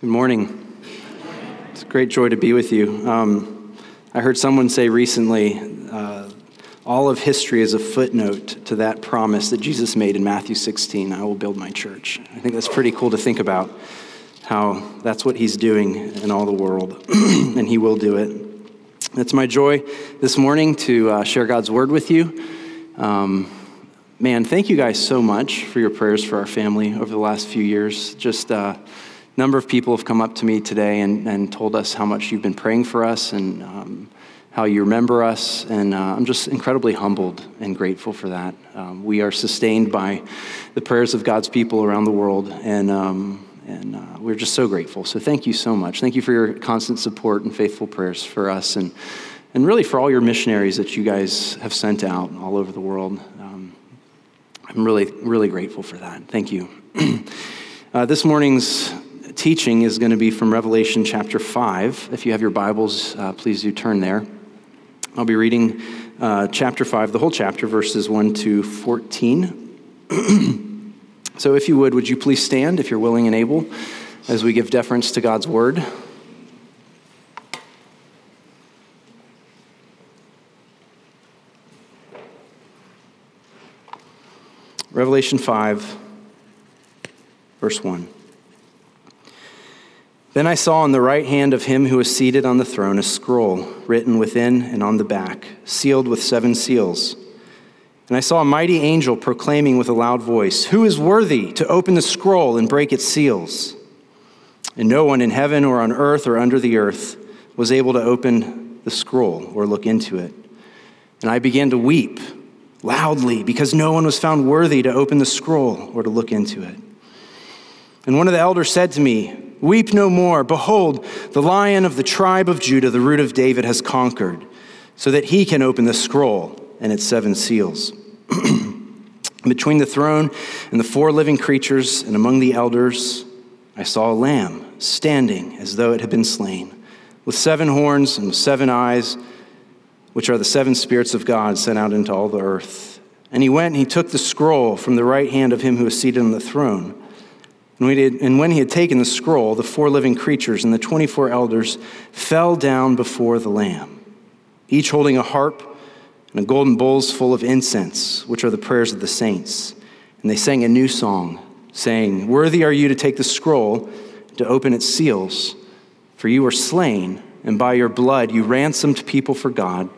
Good morning. It's a great joy to be with you. Um, I heard someone say recently uh, all of history is a footnote to that promise that Jesus made in Matthew 16 I will build my church. I think that's pretty cool to think about how that's what he's doing in all the world, and he will do it. It's my joy this morning to uh, share God's word with you. Um, man, thank you guys so much for your prayers for our family over the last few years. Just uh, number of people have come up to me today and, and told us how much you've been praying for us and um, how you remember us. And uh, I'm just incredibly humbled and grateful for that. Um, we are sustained by the prayers of God's people around the world. And, um, and uh, we're just so grateful. So thank you so much. Thank you for your constant support and faithful prayers for us. And, and really for all your missionaries that you guys have sent out all over the world. Um, I'm really, really grateful for that. Thank you. uh, this morning's teaching is going to be from Revelation chapter 5. If you have your Bibles, uh, please do turn there. I'll be reading uh, chapter 5, the whole chapter, verses 1 to 14. so, if you would, would you please stand if you're willing and able as we give deference to God's word? Revelation 5, verse 1. Then I saw on the right hand of him who was seated on the throne a scroll written within and on the back, sealed with seven seals. And I saw a mighty angel proclaiming with a loud voice, Who is worthy to open the scroll and break its seals? And no one in heaven or on earth or under the earth was able to open the scroll or look into it. And I began to weep loudly because no one was found worthy to open the scroll or to look into it. And one of the elders said to me, Weep no more. Behold, the lion of the tribe of Judah, the root of David, has conquered, so that he can open the scroll and its seven seals. Between the throne and the four living creatures, and among the elders, I saw a lamb standing as though it had been slain, with seven horns and seven eyes, which are the seven spirits of God sent out into all the earth. And he went and he took the scroll from the right hand of him who was seated on the throne. And when he had taken the scroll, the four living creatures and the 24 elders fell down before the Lamb, each holding a harp and a golden bowls full of incense, which are the prayers of the saints. And they sang a new song, saying, Worthy are you to take the scroll, to open its seals, for you were slain, and by your blood you ransomed people for God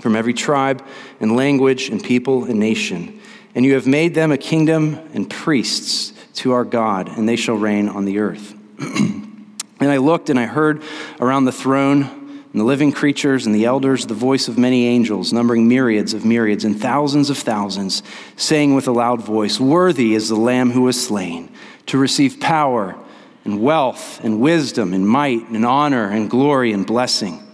from every tribe and language and people and nation. And you have made them a kingdom and priests to our God, and they shall reign on the earth. and I looked and I heard around the throne and the living creatures and the elders the voice of many angels, numbering myriads of myriads and thousands of thousands, saying with a loud voice, Worthy is the Lamb who was slain to receive power and wealth and wisdom and might and honor and glory and blessing.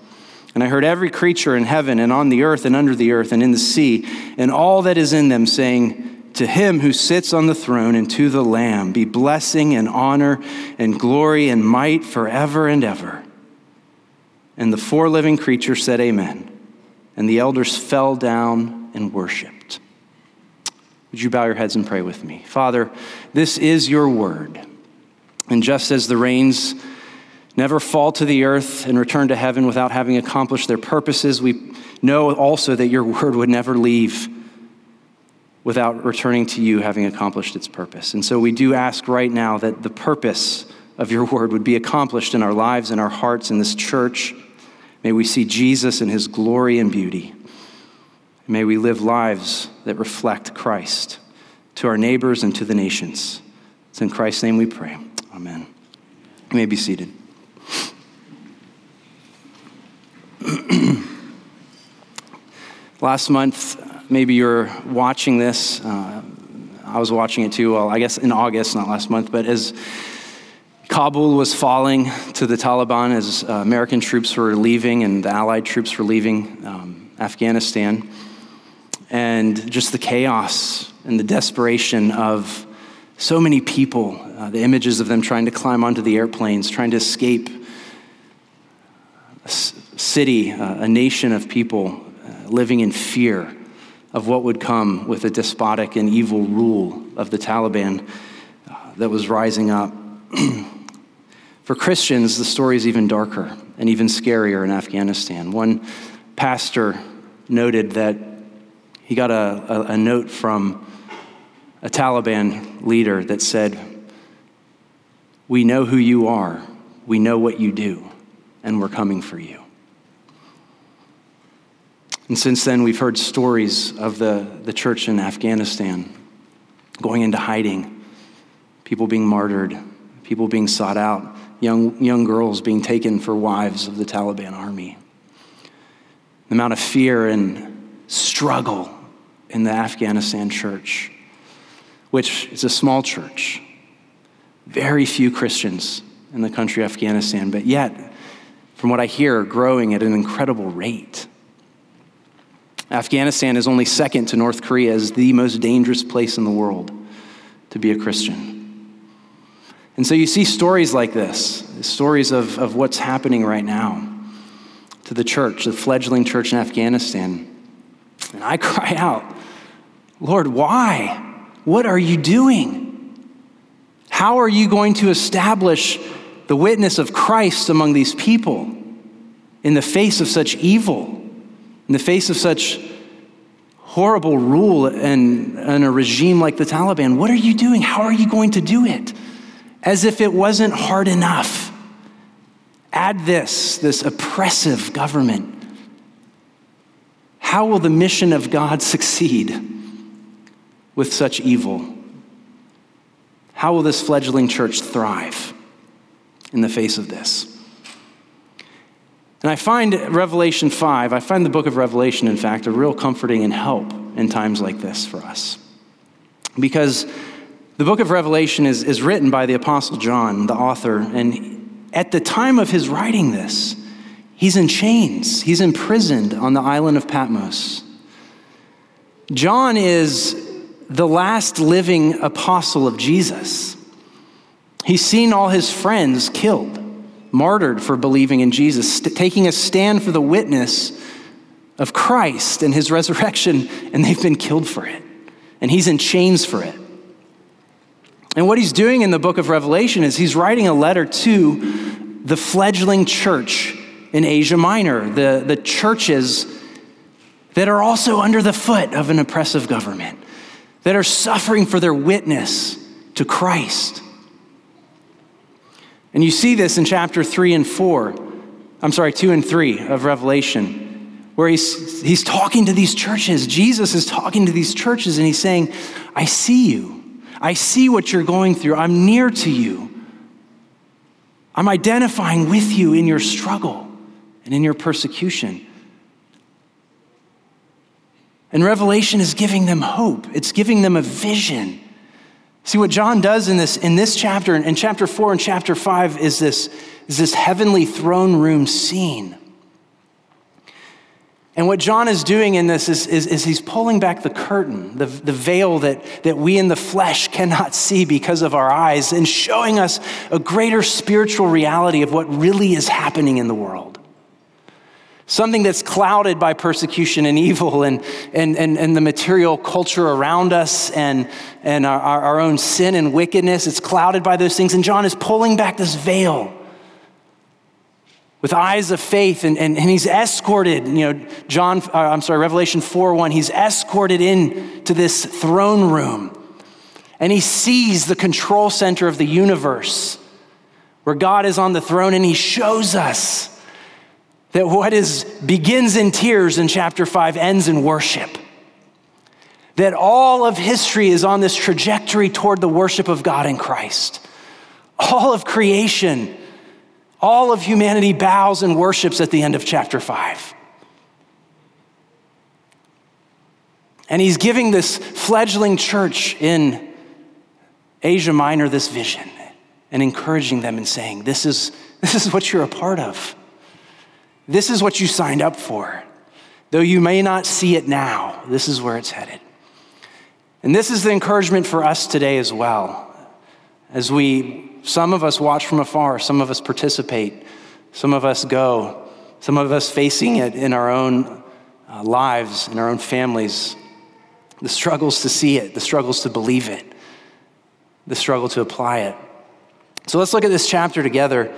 And I heard every creature in heaven and on the earth and under the earth and in the sea and all that is in them saying, to him who sits on the throne and to the Lamb be blessing and honor and glory and might forever and ever. And the four living creatures said, Amen. And the elders fell down and worshiped. Would you bow your heads and pray with me? Father, this is your word. And just as the rains never fall to the earth and return to heaven without having accomplished their purposes, we know also that your word would never leave without returning to you having accomplished its purpose. And so we do ask right now that the purpose of your word would be accomplished in our lives, in our hearts, in this church. May we see Jesus in his glory and beauty. May we live lives that reflect Christ to our neighbors and to the nations. It's in Christ's name we pray. Amen. You may be seated. Last month, maybe you're watching this. Uh, I was watching it too, well, I guess in August, not last month, but as Kabul was falling to the Taliban, as uh, American troops were leaving and the Allied troops were leaving um, Afghanistan, and just the chaos and the desperation of so many people, uh, the images of them trying to climb onto the airplanes, trying to escape a city, uh, a nation of people uh, living in fear of what would come with the despotic and evil rule of the Taliban uh, that was rising up. For Christians, the story is even darker and even scarier in Afghanistan. One pastor noted that he got a, a, a note from a Taliban leader that said, We know who you are, we know what you do, and we're coming for you. And since then, we've heard stories of the, the church in Afghanistan going into hiding, people being martyred, people being sought out, young, young girls being taken for wives of the Taliban army. The amount of fear and struggle in the Afghanistan church, which is a small church, very few Christians in the country of Afghanistan, but yet, from what I hear, growing at an incredible rate. Afghanistan is only second to North Korea as the most dangerous place in the world to be a Christian. And so you see stories like this, stories of, of what's happening right now to the church, the fledgling church in Afghanistan. And I cry out, Lord, why? What are you doing? How are you going to establish the witness of Christ among these people in the face of such evil, in the face of such horrible rule and, and a regime like the Taliban? What are you doing? How are you going to do it? As if it wasn't hard enough. Add this, this oppressive government. How will the mission of God succeed with such evil? How will this fledgling church thrive in the face of this? And I find Revelation 5, I find the book of Revelation, in fact, a real comforting and help in times like this for us. Because the book of Revelation is, is written by the Apostle John, the author, and at the time of his writing this, he's in chains. He's imprisoned on the island of Patmos. John is the last living apostle of Jesus. He's seen all his friends killed, martyred for believing in Jesus, taking a stand for the witness of Christ and his resurrection, and they've been killed for it. And he's in chains for it. And what he's doing in the book of Revelation is he's writing a letter to the fledgling church in Asia Minor, the, the churches that are also under the foot of an oppressive government that are suffering for their witness to Christ. And you see this in chapter 3 and 4. I'm sorry, 2 and 3 of Revelation, where he's, he's talking to these churches. Jesus is talking to these churches and he's saying, I see you. I see what you're going through. I'm near to you. I'm identifying with you in your struggle and in your persecution. And Revelation is giving them hope, it's giving them a vision. See what John does in this, in this chapter, in chapter four and chapter five, is this, is this heavenly throne room scene. And what John is doing in this is, is, is, he's pulling back the curtain, the, the veil that, that we in the flesh cannot see because of our eyes, and showing us a greater spiritual reality of what really is happening in the world something that's clouded by persecution and evil and, and, and, and the material culture around us and, and our, our own sin and wickedness. It's clouded by those things. And John is pulling back this veil with eyes of faith and, and, and he's escorted you know john uh, i'm sorry revelation 4 1 he's escorted in to this throne room and he sees the control center of the universe where god is on the throne and he shows us that what is begins in tears in chapter 5 ends in worship. That all of history is on this trajectory toward the worship of God in Christ. All of creation, all of humanity bows and worships at the end of chapter 5. And he's giving this fledgling church in Asia Minor this vision and encouraging them and saying, This is, this is what you're a part of. This is what you signed up for. Though you may not see it now, this is where it's headed. And this is the encouragement for us today as well. As we, some of us watch from afar, some of us participate, some of us go, some of us facing it in our own uh, lives, in our own families. The struggles to see it, the struggles to believe it, the struggle to apply it. So let's look at this chapter together,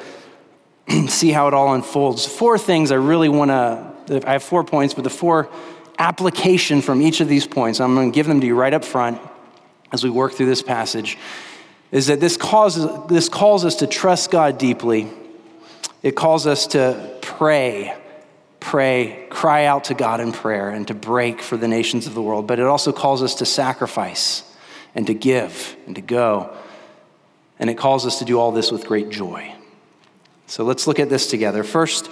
see how it all unfolds. Four things I really want to, I have four points, but the four application from each of these points, I'm going to give them to you right up front as we work through this passage, is that this, causes, this calls us to trust God deeply. It calls us to pray, pray, cry out to God in prayer, and to break for the nations of the world. But it also calls us to sacrifice and to give and to go. And it calls us to do all this with great joy. So let's look at this together. First,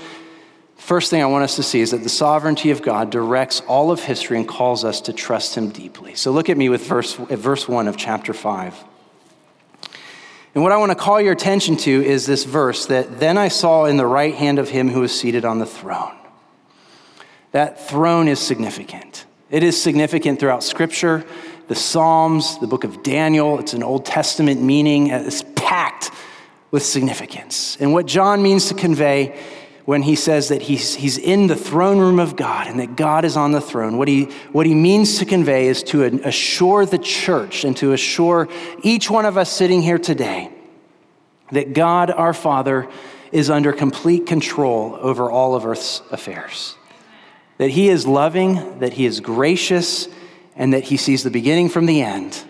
first thing I want us to see is that the sovereignty of God directs all of history and calls us to trust him deeply. So look at me with verse, verse 1 of chapter 5. And what I want to call your attention to is this verse that then I saw in the right hand of him who was seated on the throne. That throne is significant. It is significant throughout Scripture, the Psalms, the book of Daniel. It's an Old Testament meaning. It's packed with significance. And what John means to convey when he says that he's, he's in the throne room of God and that God is on the throne, what he, what he means to convey is to assure the church and to assure each one of us sitting here today that God, our Father, is under complete control over all of earth's affairs. That he is loving, that he is gracious, and that he sees the beginning from the end,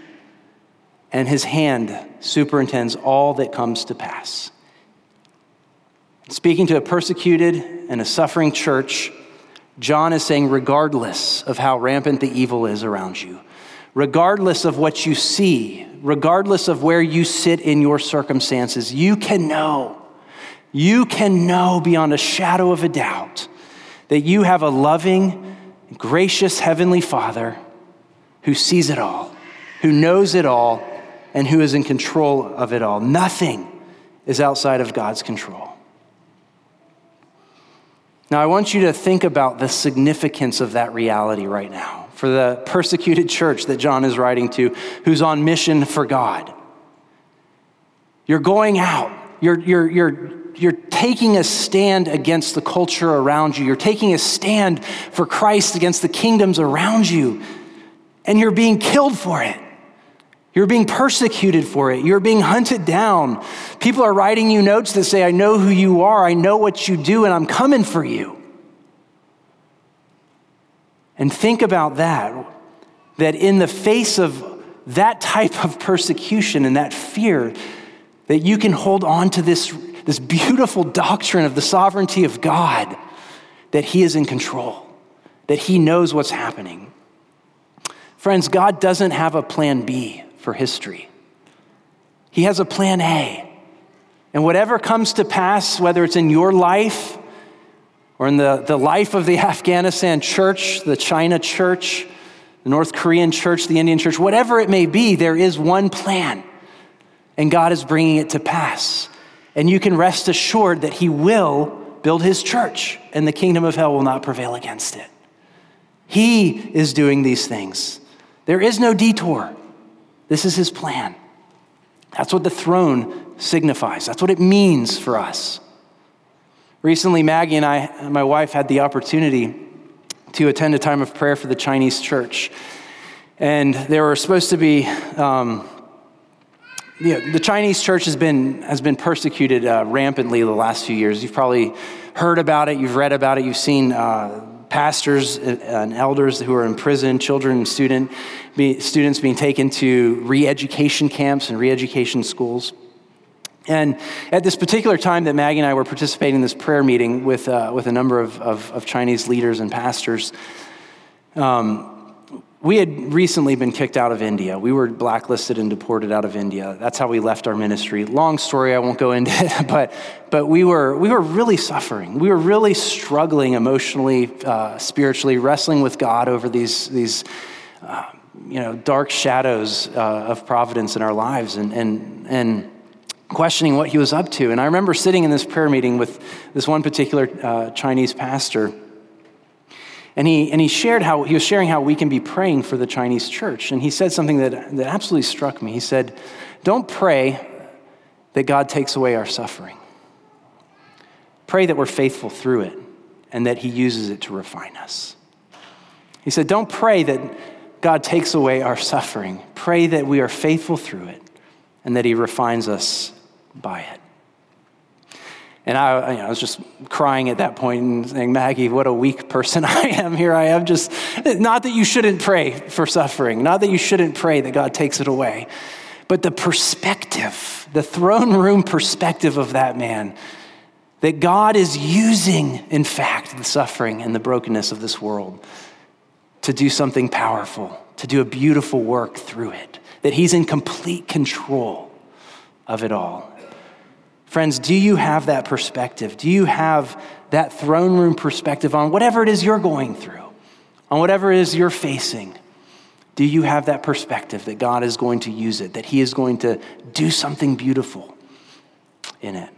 and his hand superintends all that comes to pass. Speaking to a persecuted and a suffering church, John is saying, regardless of how rampant the evil is around you, regardless of what you see, regardless of where you sit in your circumstances, you can know, you can know beyond a shadow of a doubt that you have a loving, gracious Heavenly Father who sees it all, who knows it all, and who is in control of it all. Nothing is outside of God's control. Now, I want you to think about the significance of that reality right now for the persecuted church that John is writing to, who's on mission for God. You're going out, you're, you're, you're, you're taking a stand against the culture around you, you're taking a stand for Christ against the kingdoms around you, and you're being killed for it. You're being persecuted for it. You're being hunted down. People are writing you notes that say, I know who you are, I know what you do, and I'm coming for you. And think about that, that in the face of that type of persecution and that fear, that you can hold on to this, this beautiful doctrine of the sovereignty of God, that He is in control, that He knows what's happening. Friends, God doesn't have a plan B for history. He has a plan A. And whatever comes to pass, whether it's in your life or in the, the life of the Afghanistan church, the China church, the North Korean church, the Indian church, whatever it may be, there is one plan. And God is bringing it to pass. And you can rest assured that He will build His church, and the kingdom of hell will not prevail against it. He is doing these things. There is no detour. This is his plan. That's what the throne signifies, that's what it means for us. Recently, Maggie and I, my wife, had the opportunity to attend a time of prayer for the Chinese church. And there were supposed to be, um, you know, the Chinese church has been, has been persecuted uh, rampantly the last few years. You've probably heard about it, you've read about it, you've seen uh, pastors and elders who are in prison, children and student, be, students being taken to re education camps and re education schools. And at this particular time that Maggie and I were participating in this prayer meeting with, uh, with a number of, of, of, Chinese leaders and pastors, um, we had recently been kicked out of India. We were blacklisted and deported out of India. That's how we left our ministry. Long story, I won't go into it, but, but we, were, we were really suffering. We were really struggling emotionally, uh, spiritually, wrestling with God over these, these uh, you know, dark shadows uh, of providence in our lives and, and, and questioning what he was up to. And I remember sitting in this prayer meeting with this one particular uh, Chinese pastor and he, and he shared how he was sharing how we can be praying for the Chinese church. And he said something that, that absolutely struck me. He said, Don't pray that God takes away our suffering. Pray that we're faithful through it and that he uses it to refine us. He said, Don't pray that God takes away our suffering. Pray that we are faithful through it and that he refines us by it. And I, you know, I, was just crying at that point and saying, Maggie, what a weak person I am. Here I am, just not that you shouldn't pray for suffering, not that you shouldn't pray that God takes it away, but the perspective, the throne room perspective of that man, that God is using, in fact, the suffering and the brokenness of this world to do something powerful, to do a beautiful work through it, that He's in complete control of it all. Friends, do you have that perspective? Do you have that throne room perspective on whatever it is you're going through, on whatever it is you're facing? Do you have that perspective that God is going to use it, that He is going to do something beautiful in it?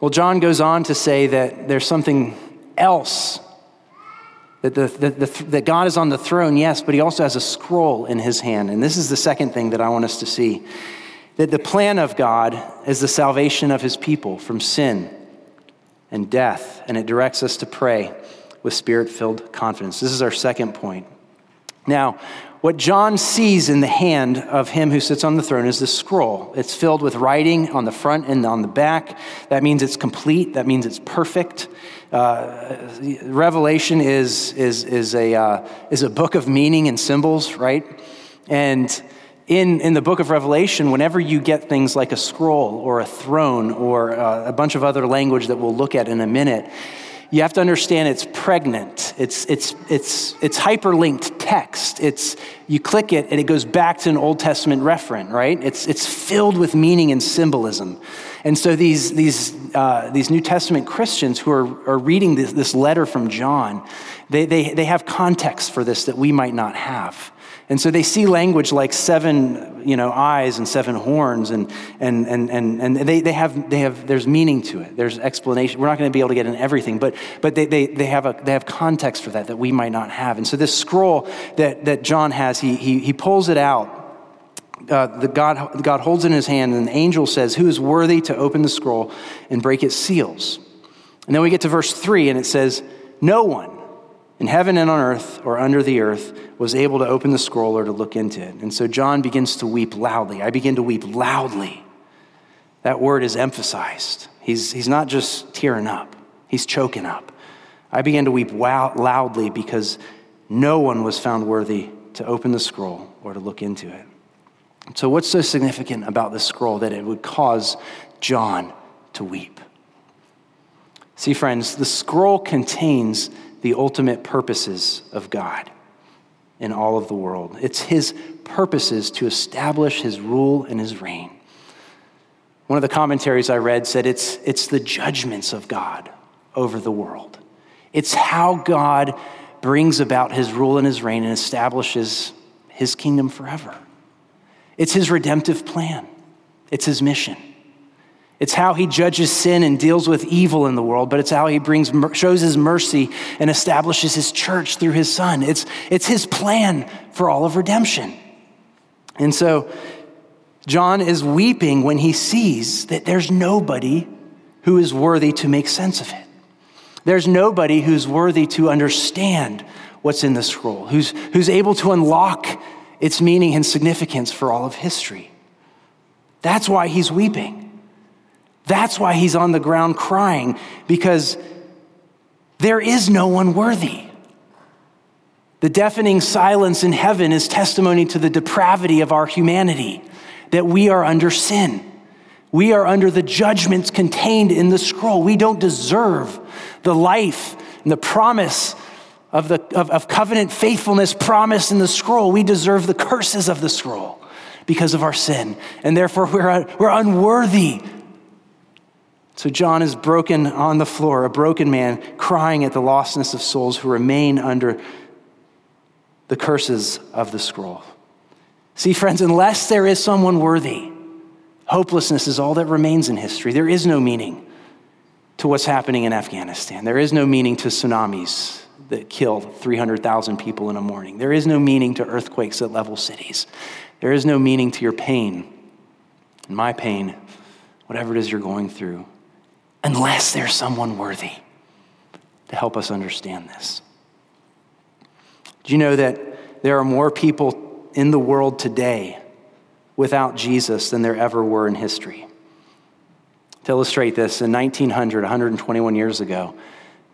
Well, John goes on to say that there's something else. That, the, the, the, that God is on the throne, yes, but he also has a scroll in his hand. And this is the second thing that I want us to see that the plan of God is the salvation of his people from sin and death, and it directs us to pray with spirit filled confidence. This is our second point. Now, what John sees in the hand of him who sits on the throne is this scroll. It's filled with writing on the front and on the back. That means it's complete, that means it's perfect. Uh, Revelation is, is, is, a, uh, is a book of meaning and symbols, right? And in, in the book of Revelation, whenever you get things like a scroll or a throne or uh, a bunch of other language that we'll look at in a minute, you have to understand it's pregnant. It's, it's, it's, it's hyperlinked text. It's, you click it and it goes back to an Old Testament referent, right? It's, it's filled with meaning and symbolism. And so these, these, uh, these New Testament Christians who are, are reading this, this letter from John, they, they, they have context for this that we might not have. And so they see language like seven, you know, eyes and seven horns, and, and, and, and, and they, they, have, they have, there's meaning to it. There's explanation. We're not going to be able to get in everything, but, but they, they, they, have a, they have context for that that we might not have. And so this scroll that, that John has, he, he, he pulls it out. Uh, the God, God holds it in his hand, and the angel says, Who is worthy to open the scroll and break its seals? And then we get to verse 3, and it says, No one in heaven and on earth or under the earth was able to open the scroll or to look into it. And so John begins to weep loudly. I begin to weep loudly. That word is emphasized. He's, he's not just tearing up, he's choking up. I began to weep wow, loudly because no one was found worthy to open the scroll or to look into it. So, what's so significant about this scroll that it would cause John to weep? See, friends, the scroll contains the ultimate purposes of God in all of the world. It's his purposes to establish his rule and his reign. One of the commentaries I read said it's, it's the judgments of God over the world. It's how God brings about his rule and his reign and establishes his kingdom forever. It's his redemptive plan, it's his mission. It's how he judges sin and deals with evil in the world, but it's how he brings, shows his mercy and establishes his church through his son. It's, it's his plan for all of redemption. And so John is weeping when he sees that there's nobody who is worthy to make sense of it. There's nobody who's worthy to understand what's in the scroll, who's, who's able to unlock its meaning and significance for all of history. That's why he's weeping. That's why he's on the ground crying, because there is no one worthy. The deafening silence in heaven is testimony to the depravity of our humanity, that we are under sin. We are under the judgments contained in the scroll. We don't deserve the life and the promise of, the, of, of covenant faithfulness promised in the scroll. We deserve the curses of the scroll because of our sin. And therefore, we're, we're unworthy so John is broken on the floor, a broken man, crying at the lostness of souls who remain under the curses of the scroll. See, friends, unless there is someone worthy, hopelessness is all that remains in history. There is no meaning to what's happening in Afghanistan. There is no meaning to tsunamis that kill 300,000 people in a morning. There is no meaning to earthquakes that level cities. There is no meaning to your pain and my pain, whatever it is you're going through unless there's someone worthy to help us understand this. Do you know that there are more people in the world today without Jesus than there ever were in history. To illustrate this, in 1900, 121 years ago,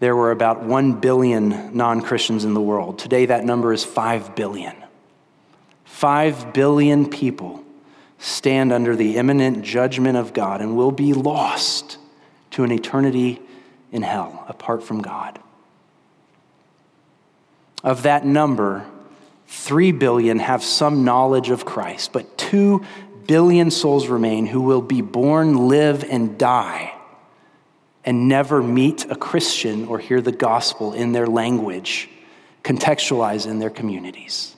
there were about 1 billion non Christians in the world. Today, that number is 5 billion. 5 billion people stand under the imminent judgment of God and will be lost to an eternity in hell apart from God. Of that number, 3 billion have some knowledge of Christ, but 2 billion souls remain who will be born, live, and die and never meet a Christian or hear the gospel in their language, contextualized in their communities.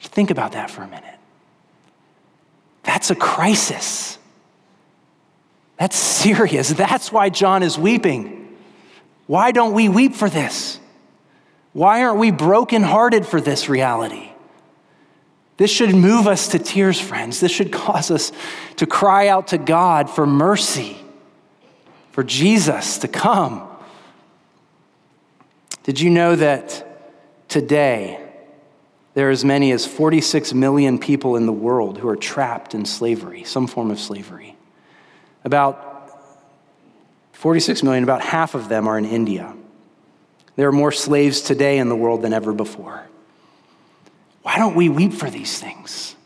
Think about that for a minute. That's a crisis. That's serious. That's why John is weeping. Why don't we weep for this? Why aren't we brokenhearted for this reality? This should move us to tears, friends. This should cause us to cry out to God for mercy, for Jesus to come. Did you know that today there are as many as 46 million people in the world who are trapped in slavery, some form of slavery? About 46 million, about half of them are in India. There are more slaves today in the world than ever before. Why don't we weep for these things?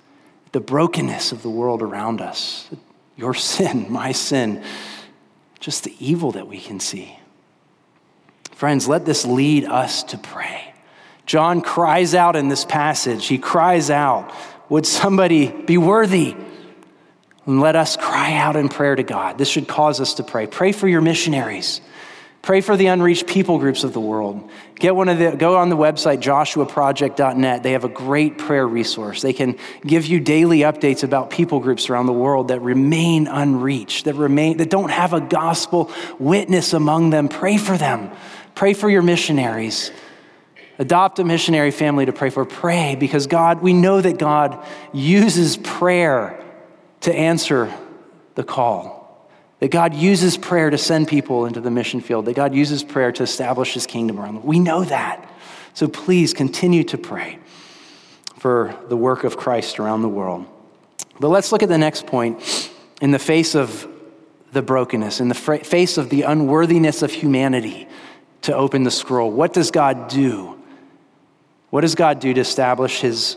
The brokenness of the world around us, your sin, my sin, just the evil that we can see. Friends, let this lead us to pray. John cries out in this passage. He cries out, Would somebody be worthy? And let us cry out in prayer to God. This should cause us to pray. Pray for your missionaries. Pray for the unreached people groups of the world. Get one of the, go on the website, joshuaproject.net. They have a great prayer resource. They can give you daily updates about people groups around the world that remain unreached, that remain, that don't have a gospel witness among them. Pray for them. Pray for your missionaries. Adopt a missionary family to pray for. Pray because God, we know that God uses prayer to answer the call. That God uses prayer to send people into the mission field, that God uses prayer to establish his kingdom around them. We know that. So please continue to pray for the work of Christ around the world. But let's look at the next point in the face of the brokenness, in the face of the unworthiness of humanity to open the scroll. What does God do? What does God do to establish his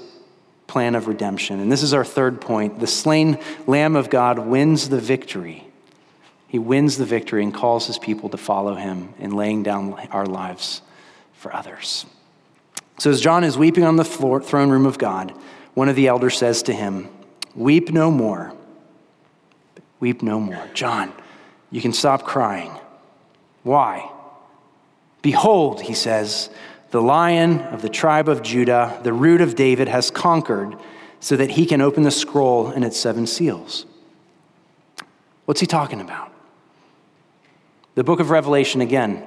plan of redemption? And this is our third point. The slain Lamb of God wins the victory he wins the victory and calls his people to follow him in laying down our lives for others. So, as John is weeping on the floor, throne room of God, one of the elders says to him, Weep no more. Weep no more. John, you can stop crying. Why? Behold, he says, the lion of the tribe of Judah, the root of David, has conquered so that he can open the scroll and its seven seals. What's he talking about? The book of Revelation, again,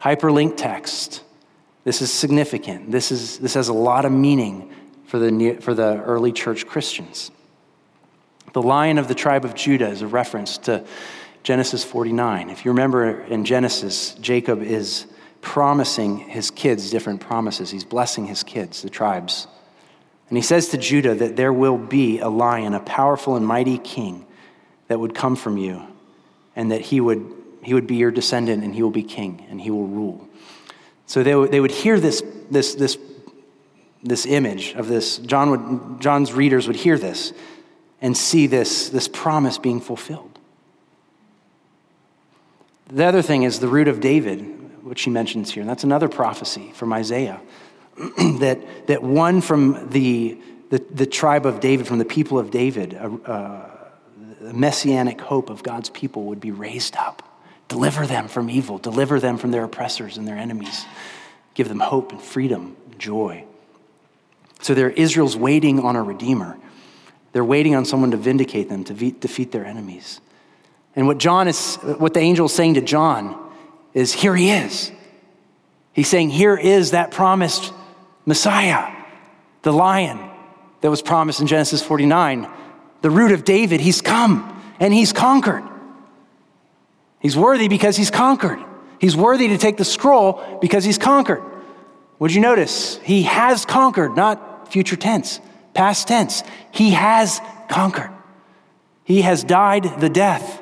hyperlinked text. This is significant. This, is, this has a lot of meaning for the, for the early church Christians. The lion of the tribe of Judah is a reference to Genesis 49. If you remember in Genesis, Jacob is promising his kids different promises. He's blessing his kids, the tribes. And he says to Judah that there will be a lion, a powerful and mighty king that would come from you, and that he would he would be your descendant and he will be king and he will rule. So they, they would hear this, this, this, this image of this. John would, John's readers would hear this and see this, this promise being fulfilled. The other thing is the root of David, which she mentions here. And that's another prophecy from Isaiah that, that one from the, the, the, tribe of David, from the people of David, a, a messianic hope of God's people would be raised up. Deliver them from evil, deliver them from their oppressors and their enemies. Give them hope and freedom and joy. So there, Israel's waiting on a redeemer. They're waiting on someone to vindicate them, to defeat their enemies. And what John is, what the angel is saying to John is, here he is. He's saying, here is that promised Messiah, the lion that was promised in Genesis 49, the root of David. He's come and he's conquered. He's worthy because he's conquered. He's worthy to take the scroll because he's conquered. Would you notice? He has conquered, not future tense, Past tense, he has conquered. He has died the death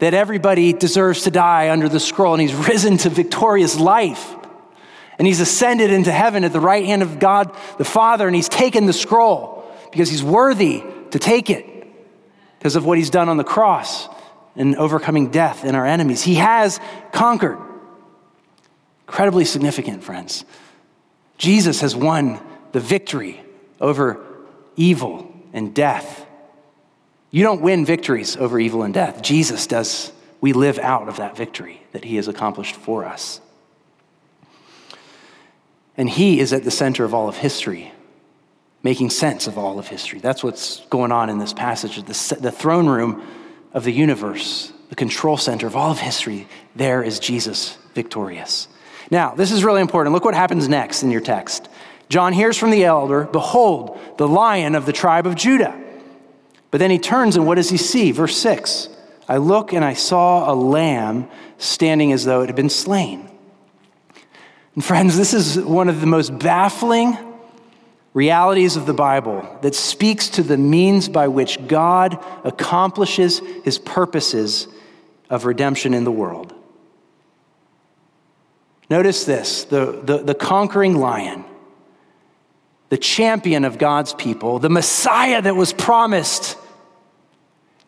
that everybody deserves to die under the scroll, and he's risen to victorious life. And he's ascended into heaven at the right hand of God the Father, and he's taken the scroll because he's worthy to take it because of what he's done on the cross and overcoming death and our enemies. He has conquered. Incredibly significant, friends. Jesus has won the victory over evil and death. You don't win victories over evil and death. Jesus does. We live out of that victory that he has accomplished for us. And he is at the center of all of history, making sense of all of history. That's what's going on in this passage. The, throne room of the universe, the control center of all of history, there is Jesus victorious. Now, this is really important. Look what happens next in your text. John hears from the elder, Behold, the lion of the tribe of Judah. But then he turns and what does he see? Verse 6 I look and I saw a lamb standing as though it had been slain. And friends, this is one of the most baffling realities of the Bible that speaks to the means by which God accomplishes his purposes of redemption in the world. Notice this the, the, the, conquering lion, the champion of God's people, the Messiah that was promised,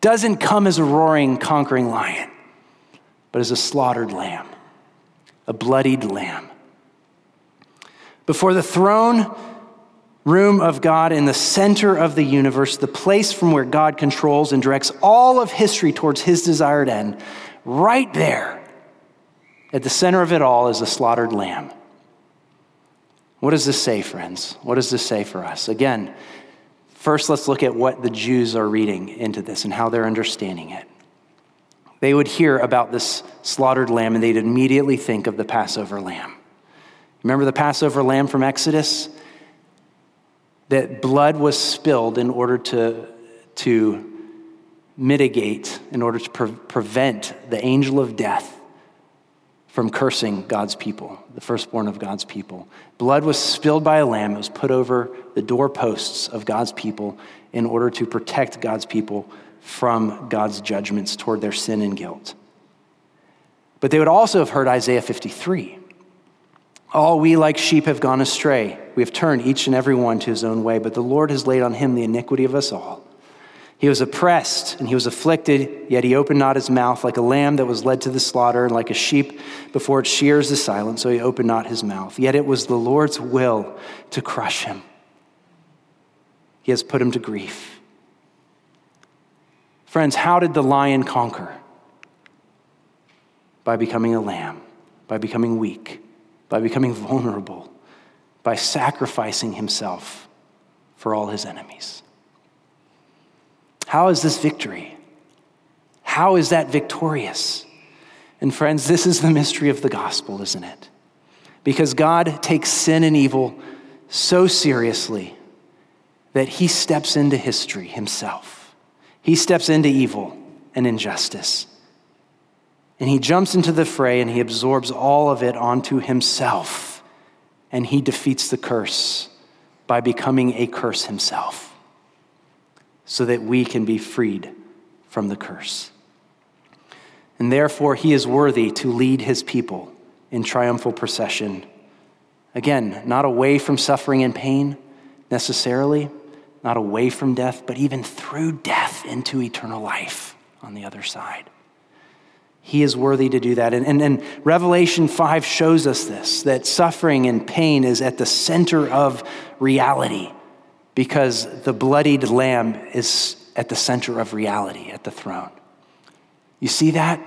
doesn't come as a roaring, conquering lion, but as a slaughtered lamb, a bloodied lamb. Before the throne, room of God in the center of the universe, the place from where God controls and directs all of history towards his desired end, right there at the center of it all is a slaughtered lamb. What does this say, friends? What does this say for us? Again, first let's look at what the Jews are reading into this and how they're understanding it. They would hear about this slaughtered lamb and they'd immediately think of the Passover lamb. Remember the Passover lamb from Exodus? that blood was spilled in order to, to mitigate, in order to pre- prevent the angel of death from cursing God's people, the firstborn of God's people. Blood was spilled by a lamb. It was put over the doorposts of God's people in order to protect God's people from God's judgments toward their sin and guilt. But they would also have heard Isaiah 53 all we like sheep have gone astray. We have turned each and every one to his own way, but the Lord has laid on him the iniquity of us all. He was oppressed and he was afflicted, yet he opened not his mouth, like a lamb that was led to the slaughter, and like a sheep before its shears is silent, so he opened not his mouth. Yet it was the Lord's will to crush him. He has put him to grief. Friends, how did the lion conquer? By becoming a lamb, by becoming weak by becoming vulnerable, by sacrificing himself for all his enemies. How is this victory? How is that victorious? And friends, this is the mystery of the gospel, isn't it? Because God takes sin and evil so seriously that he steps into history himself. He steps into evil and injustice. And he jumps into the fray and he absorbs all of it onto himself. And he defeats the curse by becoming a curse himself so that we can be freed from the curse. And therefore, he is worthy to lead his people in triumphal procession. Again, not away from suffering and pain necessarily, not away from death, but even through death into eternal life on the other side. He is worthy to do that. And, and, and, Revelation 5 shows us this that suffering and pain is at the center of reality because the bloodied lamb is at the center of reality at the throne. You see that?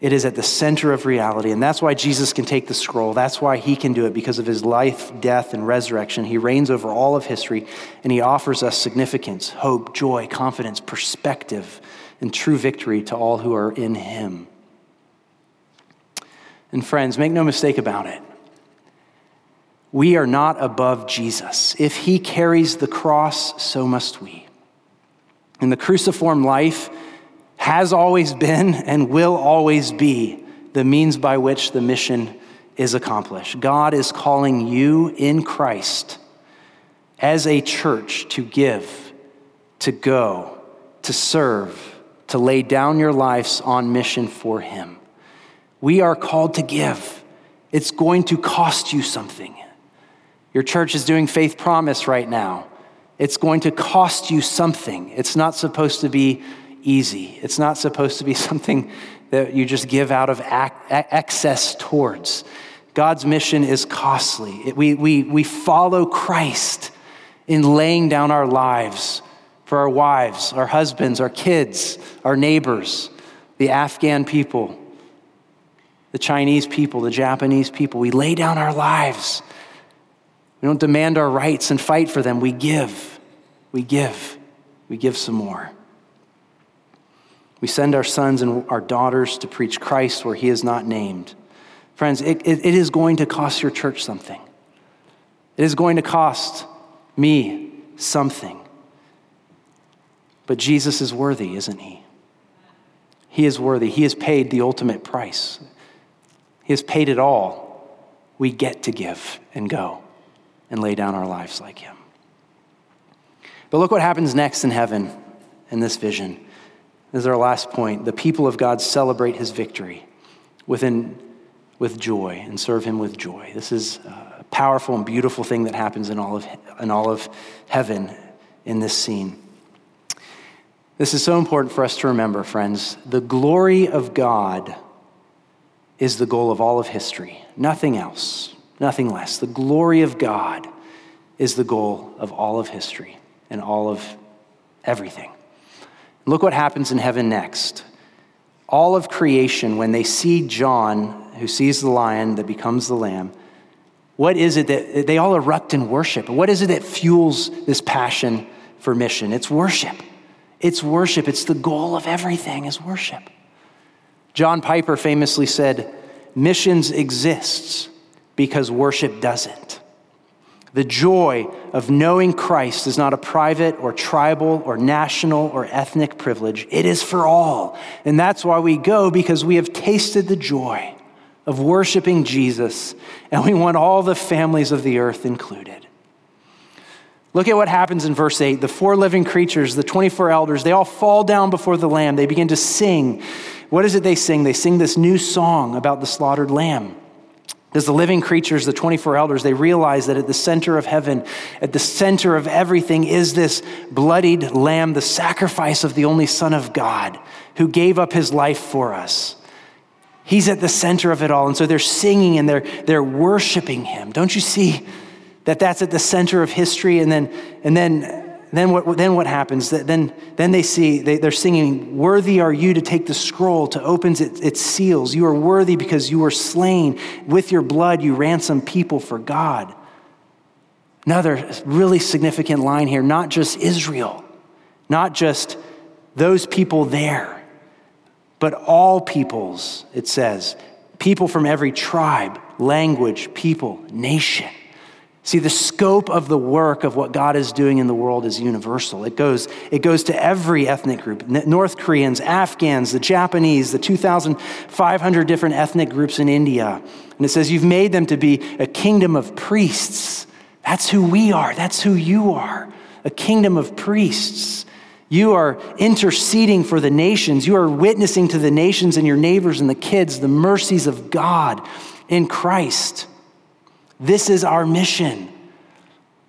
It is at the center of reality. And that's why Jesus can take the scroll. That's why he can do it because of his life, death, and resurrection. He reigns over all of history and he offers us significance, hope, joy, confidence, perspective and true victory to all who are in him. And friends, make no mistake about it. We are not above Jesus. If he carries the cross, so must we. In the cruciform life has always been and will always be the means by which the mission is accomplished. God is calling you in Christ as a church to give, to go, to serve, to lay down your lives on mission for Him. We are called to give. It's going to cost you something. Your church is doing faith promise right now. It's going to cost you something. It's not supposed to be easy. It's not supposed to be something that you just give out of excess towards. God's mission is costly. We, we, we follow Christ in laying down our lives for our wives, our husbands, our kids, our neighbors, the Afghan people, the Chinese people, the Japanese people. We lay down our lives. We don't demand our rights and fight for them. We give. We give. We give some more. We send our sons and our daughters to preach Christ where he is not named. Friends, it, it, it is going to cost your church something. It is going to cost me something. But Jesus is worthy, isn't he? He is worthy. He has paid the ultimate price. He has paid it all. We get to give and go and lay down our lives like him. But look what happens next in heaven in this vision. This is our last point. The people of God celebrate his victory within, with joy and serve him with joy. This is a powerful and beautiful thing that happens in all of, in all of heaven in this scene. This is so important for us to remember, friends. The glory of God is the goal of all of history, nothing else, nothing less. The glory of God is the goal of all of history and all of everything. Look what happens in heaven next. All of creation, when they see John, who sees the lion that becomes the lamb, what is it that they all erupt in worship? What is it that fuels this passion for mission? It's worship. It's worship. It's the goal of everything is worship. John Piper famously said, missions exists because worship doesn't. The joy of knowing Christ is not a private or tribal or national or ethnic privilege. It is for all. And that's why we go because we have tasted the joy of worshiping Jesus and we want all the families of the earth included. Look at what happens in verse 8. The four living creatures, the 24 elders, they all fall down before the Lamb. They begin to sing. What is it they sing? They sing this new song about the slaughtered Lamb. As the living creatures, the 24 elders, they realize that at the center of heaven, at the center of everything, is this bloodied lamb, the sacrifice of the only Son of God who gave up his life for us. He's at the center of it all. And so they're singing and they're, they're worshiping him. Don't you see that that's at the center of history? And then, and then then what, then what happens? Then, then they see, they, they're singing, Worthy are you to take the scroll, to open its, its seals. You are worthy because you were slain. With your blood, you ransom people for God. Another really significant line here not just Israel, not just those people there, but all peoples, it says. People from every tribe, language, people, nation. See, the scope of the work of what God is doing in the world is universal. It goes, it goes to every ethnic group North Koreans, Afghans, the Japanese, the 2,500 different ethnic groups in India. And it says, You've made them to be a kingdom of priests. That's who we are. That's who you are a kingdom of priests. You are interceding for the nations. You are witnessing to the nations and your neighbors and the kids the mercies of God in Christ. This is our mission.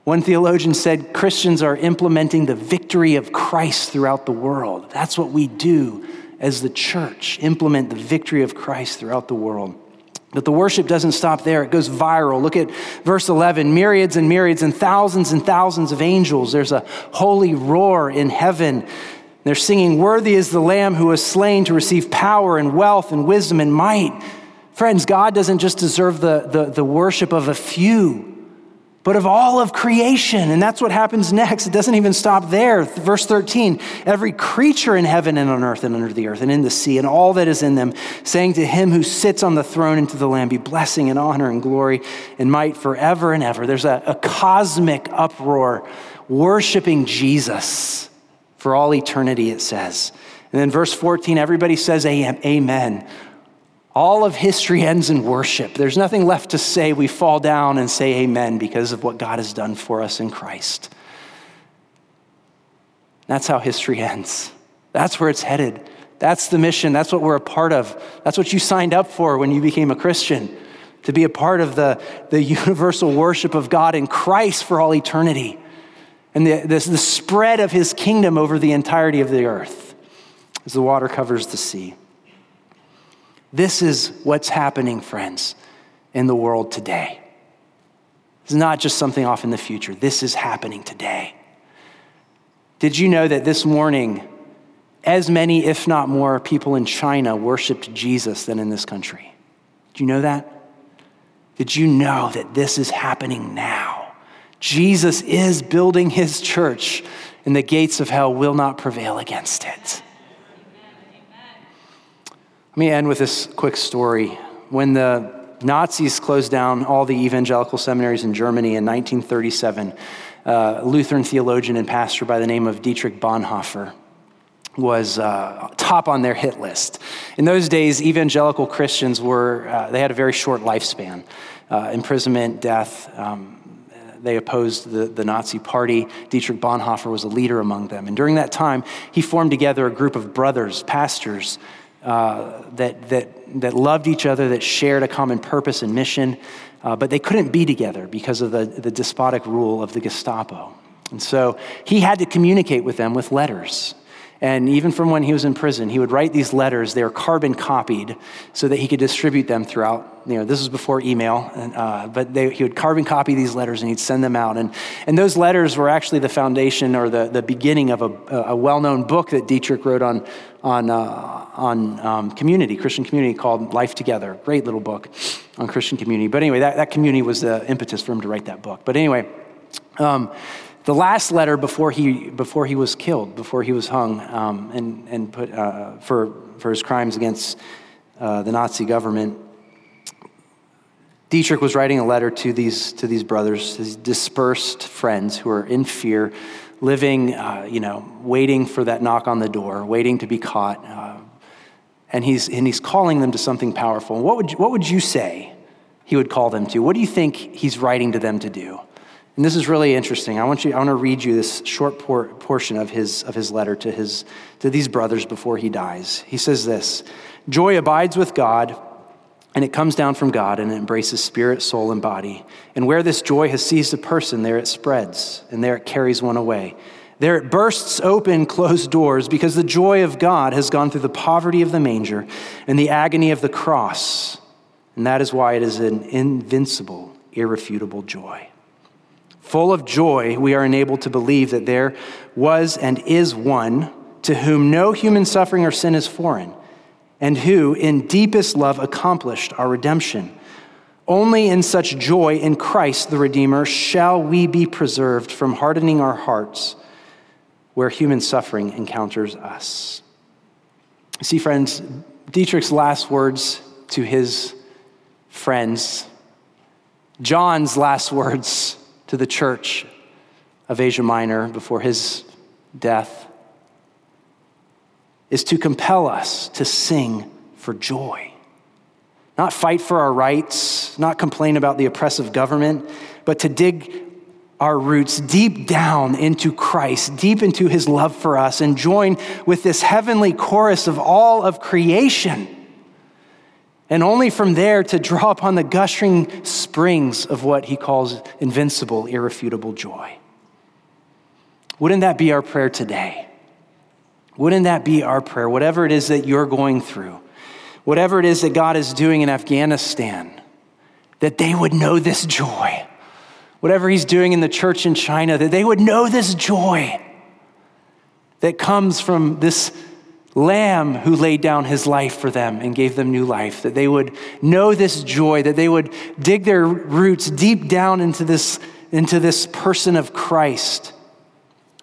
One theologian said Christians are implementing the victory of Christ throughout the world. That's what we do as the church, implement the victory of Christ throughout the world. But the worship doesn't stop there, it goes viral. Look at verse 11 myriads and myriads and thousands and thousands of angels. There's a holy roar in heaven. They're singing, Worthy is the Lamb who was slain to receive power and wealth and wisdom and might. Friends, God doesn't just deserve the, the, the, worship of a few, but of all of creation. And that's what happens next. It doesn't even stop there. Verse 13 every creature in heaven and on earth and under the earth and in the sea and all that is in them, saying to him who sits on the throne and to the Lamb, be blessing and honor and glory and might forever and ever. There's a, a cosmic uproar worshiping Jesus for all eternity, it says. And then verse 14, everybody says amen. All of history ends in worship. There's nothing left to say. We fall down and say amen because of what God has done for us in Christ. That's how history ends. That's where it's headed. That's the mission. That's what we're a part of. That's what you signed up for when you became a Christian to be a part of the, the universal worship of God in Christ for all eternity and the, the, the spread of his kingdom over the entirety of the earth as the water covers the sea. This is what's happening, friends, in the world today. It's not just something off in the future. This is happening today. Did you know that this morning, as many, if not more, people in China worshiped Jesus than in this country? Do you know that? Did you know that this is happening now? Jesus is building his church, and the gates of hell will not prevail against it. Let me end with this quick story. When the Nazis closed down all the evangelical seminaries in Germany in 1937, uh, Lutheran theologian and pastor by the name of Dietrich Bonhoeffer was uh, top on their hit list. In those days, evangelical Christians were, uh, they had a very short lifespan uh, imprisonment, death. Um, they opposed the, the Nazi party. Dietrich Bonhoeffer was a leader among them. And during that time, he formed together a group of brothers, pastors, uh, that, that, that loved each other, that shared a common purpose and mission, uh, but they couldn't be together because of the, the despotic rule of the Gestapo. And so he had to communicate with them with letters. And even from when he was in prison, he would write these letters. They were carbon copied so that he could distribute them throughout. You know, this was before email, and, uh, but they, he would carbon copy these letters and he'd send them out. And, and those letters were actually the foundation or the, the beginning of a, a well known book that Dietrich wrote on, on, uh, on um, community, Christian community called Life Together. Great little book on Christian community. But anyway, that, that community was the impetus for him to write that book. But anyway, um, the last letter before he, before he was killed, before he was hung um, and, and put uh, for, for his crimes against uh, the Nazi government, Dietrich was writing a letter to these, to these brothers, his dispersed friends who are in fear, living, uh, you know, waiting for that knock on the door, waiting to be caught. Uh, and, he's, and he's calling them to something powerful. What would, what would you say he would call them to? What do you think he's writing to them to do? And this is really interesting. I want, you, I want to read you this short por- portion of his, of his letter to, his, to these brothers before he dies. He says this Joy abides with God, and it comes down from God, and it embraces spirit, soul, and body. And where this joy has seized a person, there it spreads, and there it carries one away. There it bursts open closed doors because the joy of God has gone through the poverty of the manger and the agony of the cross. And that is why it is an invincible, irrefutable joy. Full of joy, we are enabled to believe that there was and is one to whom no human suffering or sin is foreign, and who, in deepest love, accomplished our redemption. Only in such joy in Christ the Redeemer shall we be preserved from hardening our hearts where human suffering encounters us. See, friends, Dietrich's last words to his friends, John's last words to the church of Asia Minor before his death is to compel us to sing for joy. Not fight for our rights, not complain about the oppressive government, but to dig our roots deep down into Christ, deep into his love for us, and join with this heavenly chorus of all of creation and only from there to draw upon the gushing springs of what he calls invincible, irrefutable joy. Wouldn't that be our prayer today? Wouldn't that be our prayer? Whatever it is that you're going through, whatever it is that God is doing in Afghanistan, that they would know this joy. Whatever He's doing in the church in China, that they would know this joy that comes from this Lamb who laid down his life for them and gave them new life, that they would know this joy, that they would dig their roots deep down into this, into this person of Christ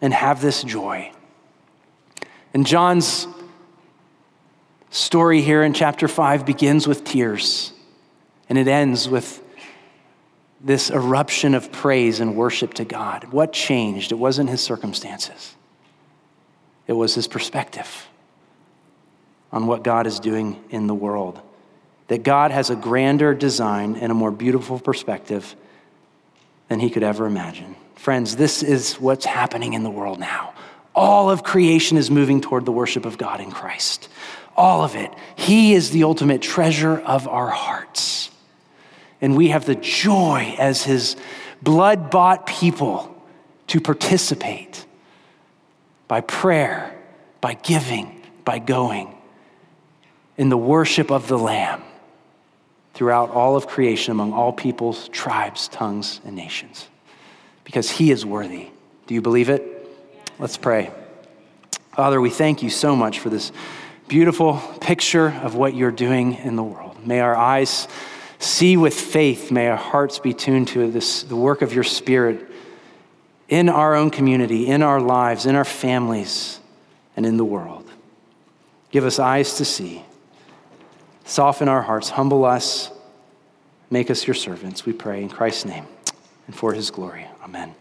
and have this joy. And John's story here in chapter 5 begins with tears and it ends with this eruption of praise and worship to God. What changed? It wasn't his circumstances, it was his perspective on what God is doing in the world. that God has a grander design and a more beautiful perspective than he could ever imagine. Friends, this is what's happening in the world now. All of creation is moving toward the worship of God in Christ. All of it. He is the ultimate treasure of our hearts. And we have the joy as his blood bought people to participate by prayer, by giving, by going in the worship of the Lamb throughout all of creation among all peoples, tribes, tongues, and nations. Because he is worthy. Do you believe it? Let's pray. Father, we thank you so much for this beautiful picture of what you're doing in the world. May our eyes see with faith, may our hearts be tuned to this, the work of your Spirit in our own community, in our lives, in our families, and in the world. Give us eyes to see Soften our hearts, humble us, make us your servants, we pray in Christ's name and for his glory. Amen.